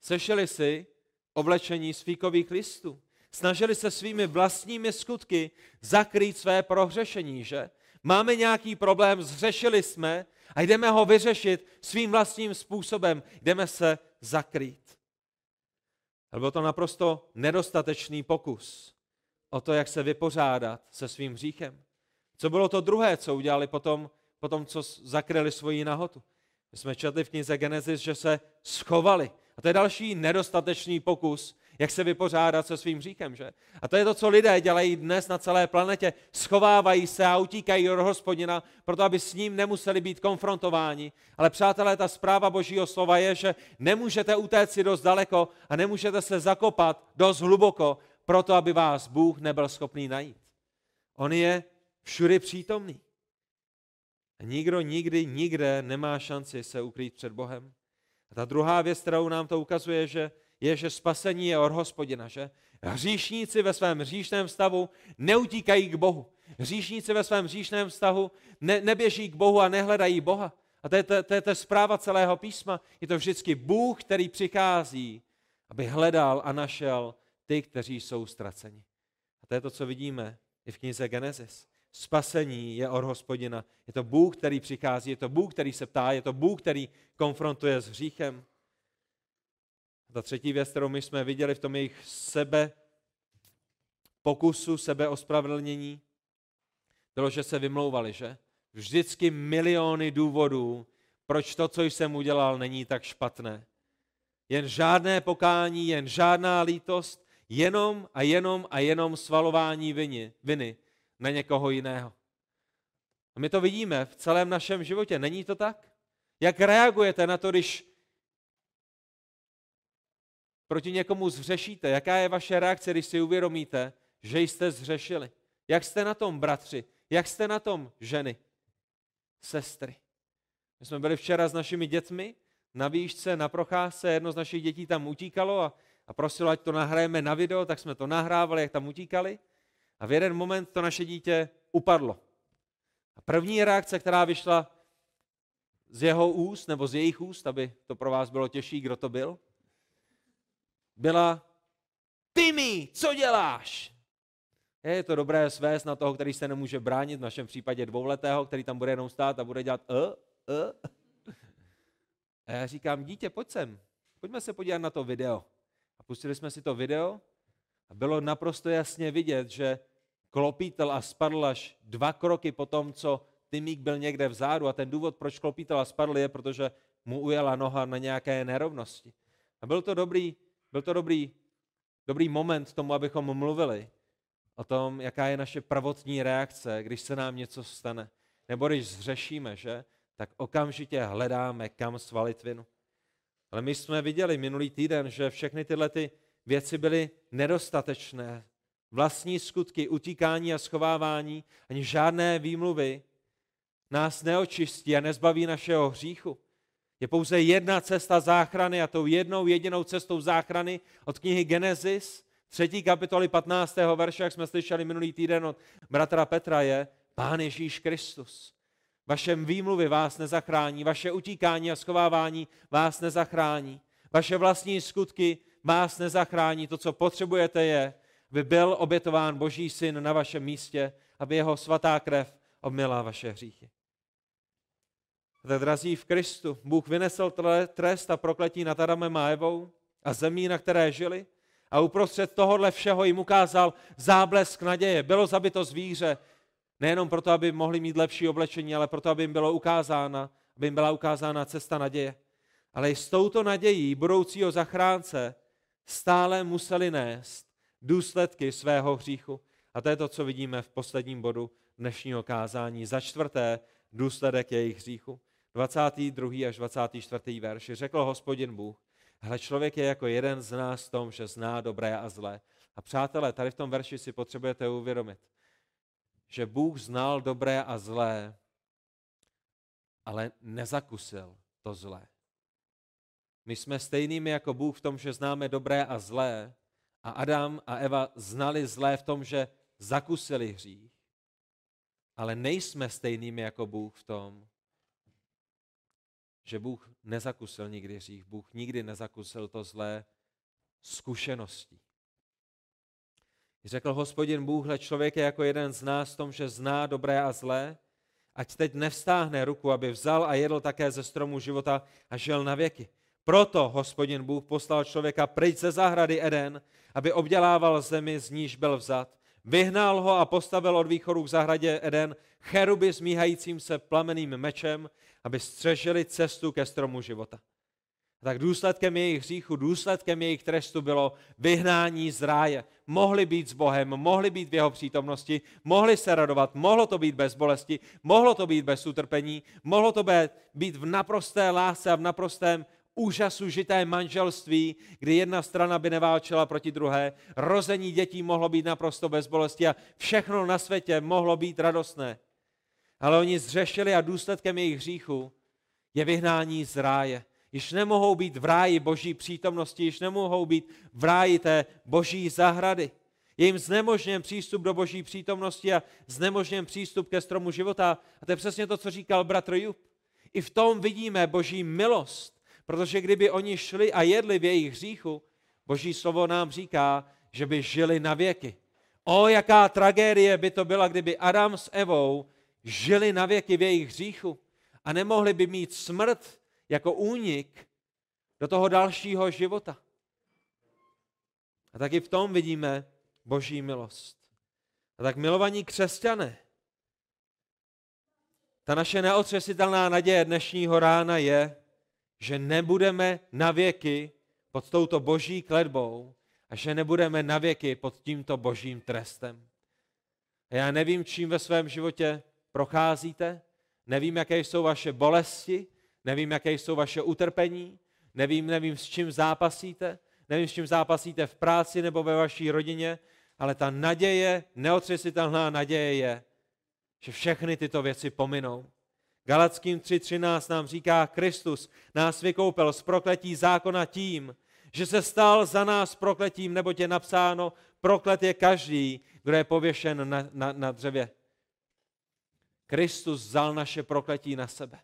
S1: Sešeli si oblečení z fíkových listů. Snažili se svými vlastními skutky zakrýt své prohřešení, že? Máme nějaký problém, zřešili jsme a jdeme ho vyřešit svým vlastním způsobem. Jdeme se zakrýt. Ale byl to naprosto nedostatečný pokus o to, jak se vypořádat se svým hříchem. Co bylo to druhé, co udělali potom, potom co zakryli svoji nahotu? My jsme četli v knize Genesis, že se schovali. A to je další nedostatečný pokus, jak se vypořádat se svým hříchem, že? A to je to, co lidé dělají dnes na celé planetě. Schovávají se a utíkají do hospodina, proto aby s ním nemuseli být konfrontováni. Ale přátelé, ta zpráva božího slova je, že nemůžete utéct si dost daleko a nemůžete se zakopat dost hluboko, proto aby vás Bůh nebyl schopný najít. On je všudy přítomný. A nikdo nikdy, nikde nemá šanci se ukrýt před Bohem. A ta druhá věc, kterou nám to ukazuje, že je, že spasení je od hospodina, že? Hříšníci ve svém hříšném stavu neutíkají k Bohu. Hříšníci ve svém hříšném vztahu ne, neběží k Bohu a nehledají Boha. A to je, to, to je to zpráva celého písma. Je to vždycky Bůh, který přichází, aby hledal a našel ty, kteří jsou ztraceni. to je to, co vidíme i v knize Genesis. Spasení je od hospodina. Je to Bůh, který přichází, je to Bůh, který se ptá, je to Bůh, který konfrontuje s hříchem. Ta třetí věc, kterou my jsme viděli v tom jejich sebe pokusu, sebe ospravedlnění, bylo, že se vymlouvali, že? Vždycky miliony důvodů, proč to, co jsem udělal, není tak špatné. Jen žádné pokání, jen žádná lítost, jenom a jenom a jenom svalování viny, viny na někoho jiného. A my to vidíme v celém našem životě. Není to tak? Jak reagujete na to, když proti někomu zřešíte? Jaká je vaše reakce, když si uvědomíte, že jste zřešili? Jak jste na tom, bratři? Jak jste na tom, ženy? Sestry. My jsme byli včera s našimi dětmi na výšce, na procházce, jedno z našich dětí tam utíkalo a, a prosilo, ať to nahrajeme na video, tak jsme to nahrávali, jak tam utíkali. A v jeden moment to naše dítě upadlo. A první reakce, která vyšla z jeho úst, nebo z jejich úst, aby to pro vás bylo těžší, kdo to byl, byla Timmy, co děláš? Je to dobré svést na toho, který se nemůže bránit, v našem případě dvouletého, který tam bude jenom stát a bude dělat uh, uh. A já říkám, dítě, pojď sem, pojďme se podívat na to video. A pustili jsme si to video a bylo naprosto jasně vidět, že klopítel a spadl až dva kroky po tom, co Timík byl někde vzadu a ten důvod, proč klopítel a spadl, je, protože mu ujela noha na nějaké nerovnosti. A byl to dobrý, byl to dobrý, dobrý moment tomu, abychom mluvili o tom, jaká je naše prvotní reakce, když se nám něco stane. Nebo když zřešíme, že? Tak okamžitě hledáme, kam svalit vinu. Ale my jsme viděli minulý týden, že všechny tyhle ty věci byly nedostatečné. Vlastní skutky, utíkání a schovávání, ani žádné výmluvy nás neočistí a nezbaví našeho hříchu. Je pouze jedna cesta záchrany a tou jednou jedinou cestou záchrany od knihy Genesis, třetí kapitoly 15. verše, jak jsme slyšeli minulý týden od bratra Petra, je Pán Ježíš Kristus. Vaše výmluvy vás nezachrání, vaše utíkání a schovávání vás nezachrání, vaše vlastní skutky vás nezachrání. To, co potřebujete, je, aby byl obětován Boží syn na vašem místě, aby jeho svatá krev obměla vaše hříchy. Tak drazí v Kristu, Bůh vynesl trest a prokletí nad Adamem a Evou a zemí, na které žili, a uprostřed tohohle všeho jim ukázal záblesk naděje. Bylo zabito zvíře, nejenom proto, aby mohli mít lepší oblečení, ale proto, aby jim bylo ukázána, aby jim byla ukázána cesta naděje. Ale i s touto nadějí budoucího zachránce stále museli nést důsledky svého hříchu. A to je to, co vidíme v posledním bodu dnešního kázání. Za čtvrté, důsledek jejich hříchu. 22. až 24. verš. Řekl hospodin Bůh, hle, člověk je jako jeden z nás v tom, že zná dobré a zlé. A přátelé, tady v tom verši si potřebujete uvědomit, že Bůh znal dobré a zlé, ale nezakusil to zlé. My jsme stejnými jako Bůh v tom, že známe dobré a zlé, a Adam a Eva znali zlé v tom, že zakusili hřích, ale nejsme stejnými jako Bůh v tom, že Bůh nezakusil nikdy hřích, Bůh nikdy nezakusil to zlé zkušeností. Řekl hospodin Bůh, hle člověk je jako jeden z nás v tom, že zná dobré a zlé, ať teď nevstáhne ruku, aby vzal a jedl také ze stromu života a žil na věky. Proto hospodin Bůh poslal člověka pryč ze zahrady Eden, aby obdělával zemi, z níž byl vzat. Vyhnal ho a postavil od východu k zahradě Eden cheruby smíhajícím se plameným mečem, aby střežili cestu ke stromu života. A tak důsledkem jejich hříchu, důsledkem jejich trestu bylo vyhnání z ráje. Mohli být s Bohem, mohli být v jeho přítomnosti, mohli se radovat, mohlo to být bez bolesti, mohlo to být bez utrpení, mohlo to být v naprosté lásce a v naprostém úžasu žité manželství, kdy jedna strana by neválčila proti druhé, rození dětí mohlo být naprosto bez bolesti a všechno na světě mohlo být radostné. Ale oni zřešili a důsledkem jejich hříchu je vyhnání z ráje. Již nemohou být v ráji boží přítomnosti, již nemohou být v ráji té boží zahrady. Je jim znemožněn přístup do boží přítomnosti a znemožněn přístup ke stromu života. A to je přesně to, co říkal bratr Jup. I v tom vidíme boží milost, protože kdyby oni šli a jedli v jejich hříchu, boží slovo nám říká, že by žili na věky. O, jaká tragédie by to byla, kdyby Adam s Evou žili na věky v jejich hříchu a nemohli by mít smrt jako únik do toho dalšího života. A taky v tom vidíme boží milost. A tak milovaní křesťané, ta naše neotřesitelná naděje dnešního rána je, že nebudeme navěky pod touto boží kledbou a že nebudeme navěky pod tímto božím trestem. A já nevím, čím ve svém životě procházíte, nevím, jaké jsou vaše bolesti, nevím, jaké jsou vaše utrpení, nevím, nevím, s čím zápasíte, nevím, s čím zápasíte v práci nebo ve vaší rodině, ale ta naděje, neotřesitelná naděje je, že všechny tyto věci pominou. Galackým 3.13 nám říká, Kristus nás vykoupil z prokletí zákona tím, že se stal za nás prokletím, nebo je napsáno, proklet je každý, kdo je pověšen na, na, na dřevě. Kristus vzal naše prokletí na sebe.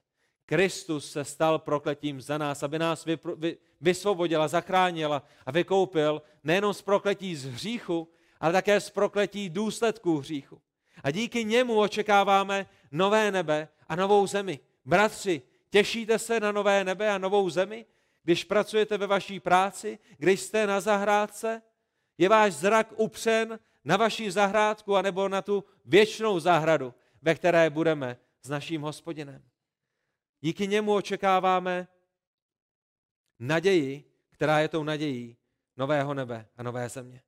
S1: Kristus se stal prokletím za nás, aby nás vy, vy, vysvobodil a zachránil a vykoupil nejenom z prokletí z hříchu, ale také z prokletí důsledků hříchu. A díky němu očekáváme nové nebe a novou zemi. Bratři, těšíte se na nové nebe a novou zemi? Když pracujete ve vaší práci, když jste na zahrádce, je váš zrak upřen na vaši zahrádku anebo na tu věčnou zahradu, ve které budeme s naším hospodinem. Díky němu očekáváme naději, která je tou nadějí nového nebe a nové země.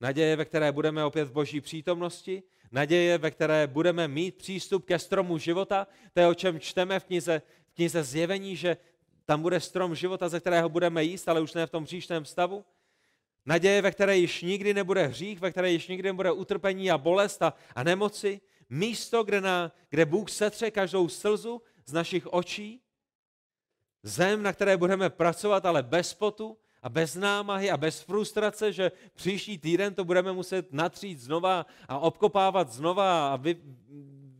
S1: Naděje, ve které budeme opět v boží přítomnosti, naděje, ve které budeme mít přístup ke stromu života, to je o čem čteme v knize, v knize zjevení, že tam bude strom života, ze kterého budeme jíst, ale už ne v tom příštím stavu. Naděje, ve které již nikdy nebude hřích, ve které již nikdy nebude utrpení a bolest a, a nemoci. Místo, kde, na, kde Bůh setře každou slzu z našich očí. Zem, na které budeme pracovat, ale bez potu a bez námahy a bez frustrace, že příští týden to budeme muset natřít znova a obkopávat znova a vy,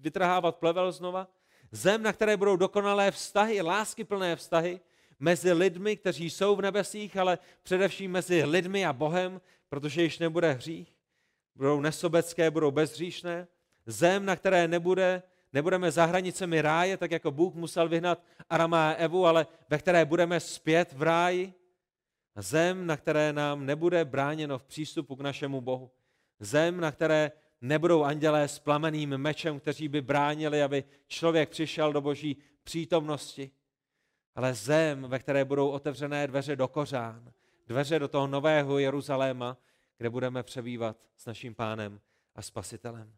S1: vytrhávat plevel znova. Zem, na které budou dokonalé vztahy, láskyplné vztahy mezi lidmi, kteří jsou v nebesích, ale především mezi lidmi a Bohem, protože již nebude hřích. Budou nesobecké, budou bezhříšné. Zem, na které nebude, nebudeme za hranicemi ráje, tak jako Bůh musel vyhnat Arama a Evu, ale ve které budeme zpět v ráji. Zem, na které nám nebude bráněno v přístupu k našemu Bohu. Zem, na které nebudou andělé s plameným mečem, kteří by bránili, aby člověk přišel do boží přítomnosti, ale zem, ve které budou otevřené dveře do kořán, dveře do toho nového Jeruzaléma, kde budeme přebývat s naším pánem a spasitelem.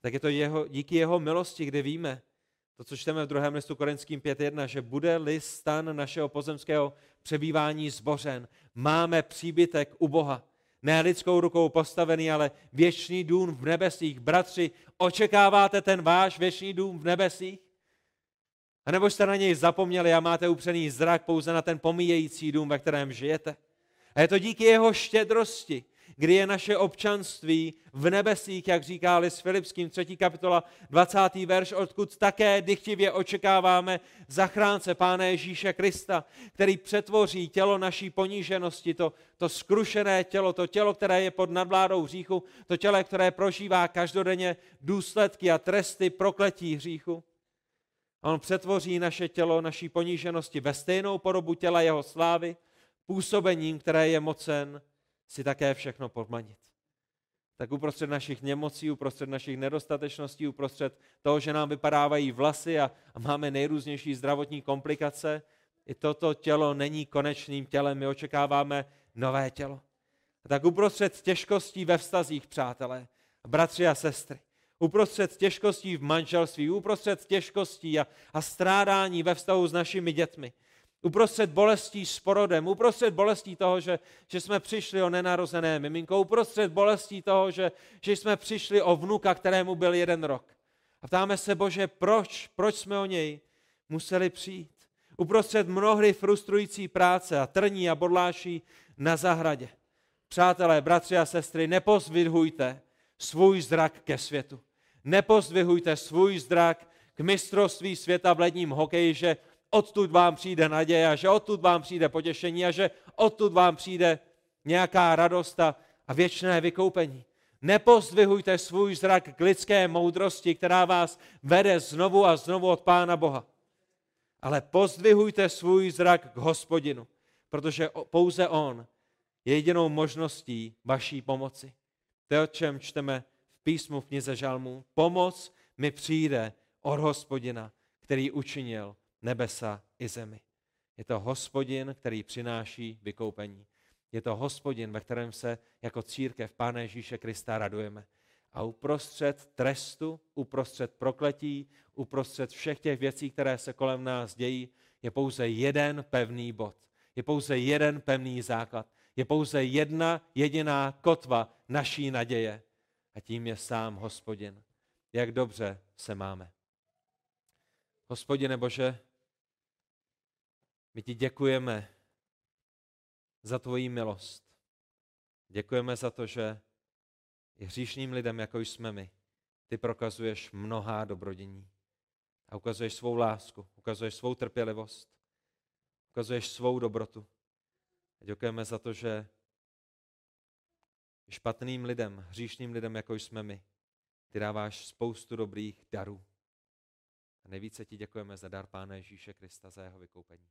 S1: Tak je to jeho, díky jeho milosti, kdy víme, to, co čteme v druhém listu Korinským 5.1, že bude-li stan našeho pozemského přebývání zbořen, máme příbytek u Boha, ne lidskou rukou postavený, ale věčný dům v nebesích. Bratři, očekáváte ten váš věčný dům v nebesích? A nebo jste na něj zapomněli a máte upřený zrak pouze na ten pomíjející dům, ve kterém žijete? A je to díky jeho štědrosti, kdy je naše občanství v nebesích, jak říká Lis Filipským 3. kapitola 20. verš, odkud také dychtivě očekáváme zachránce Pána Ježíše Krista, který přetvoří tělo naší poníženosti, to, to skrušené tělo, to tělo, které je pod nadvládou hříchu, to tělo, které prožívá každodenně důsledky a tresty prokletí hříchu. A on přetvoří naše tělo, naší poníženosti ve stejnou podobu těla jeho slávy, působením, které je mocen si také všechno podmanit. Tak uprostřed našich nemocí, uprostřed našich nedostatečností, uprostřed toho, že nám vypadávají vlasy a, a máme nejrůznější zdravotní komplikace, i toto tělo není konečným tělem, my očekáváme nové tělo. Tak uprostřed těžkostí ve vztazích, přátelé, bratři a sestry, uprostřed těžkostí v manželství, uprostřed těžkostí a, a strádání ve vztahu s našimi dětmi, Uprostřed bolestí s porodem, uprostřed bolestí toho, že, že jsme přišli o nenarozené miminko, uprostřed bolestí toho, že, že jsme přišli o vnuka, kterému byl jeden rok. A ptáme se, Bože, proč, proč jsme o něj museli přijít? Uprostřed mnohdy frustrující práce a trní a bodláší na zahradě. Přátelé, bratři a sestry, nepozdvihujte svůj zrak ke světu. Nepozdvihujte svůj zrak k mistrovství světa v ledním hokeji, že odtud vám přijde naděje a že odtud vám přijde potěšení a že odtud vám přijde nějaká radost a, věčné vykoupení. Nepozdvihujte svůj zrak k lidské moudrosti, která vás vede znovu a znovu od Pána Boha. Ale pozdvihujte svůj zrak k hospodinu, protože pouze On je jedinou možností vaší pomoci. To je, o čem čteme v písmu v knize Žalmů. Pomoc mi přijde od hospodina, který učinil nebesa i zemi. Je to hospodin, který přináší vykoupení. Je to hospodin, ve kterém se jako církev Pána Ježíše Krista radujeme. A uprostřed trestu, uprostřed prokletí, uprostřed všech těch věcí, které se kolem nás dějí, je pouze jeden pevný bod. Je pouze jeden pevný základ. Je pouze jedna jediná kotva naší naděje. A tím je sám hospodin. Jak dobře se máme. Hospodine Bože, my ti děkujeme za tvoji milost. Děkujeme za to, že i hříšným lidem, jako jsme my, ty prokazuješ mnohá dobrodění. A ukazuješ svou lásku, ukazuješ svou trpělivost, ukazuješ svou dobrotu. A děkujeme za to, že špatným lidem, hříšným lidem, jako jsme my, ty dáváš spoustu dobrých darů. A nejvíce ti děkujeme za dar Pána Ježíše Krista, za jeho vykoupení.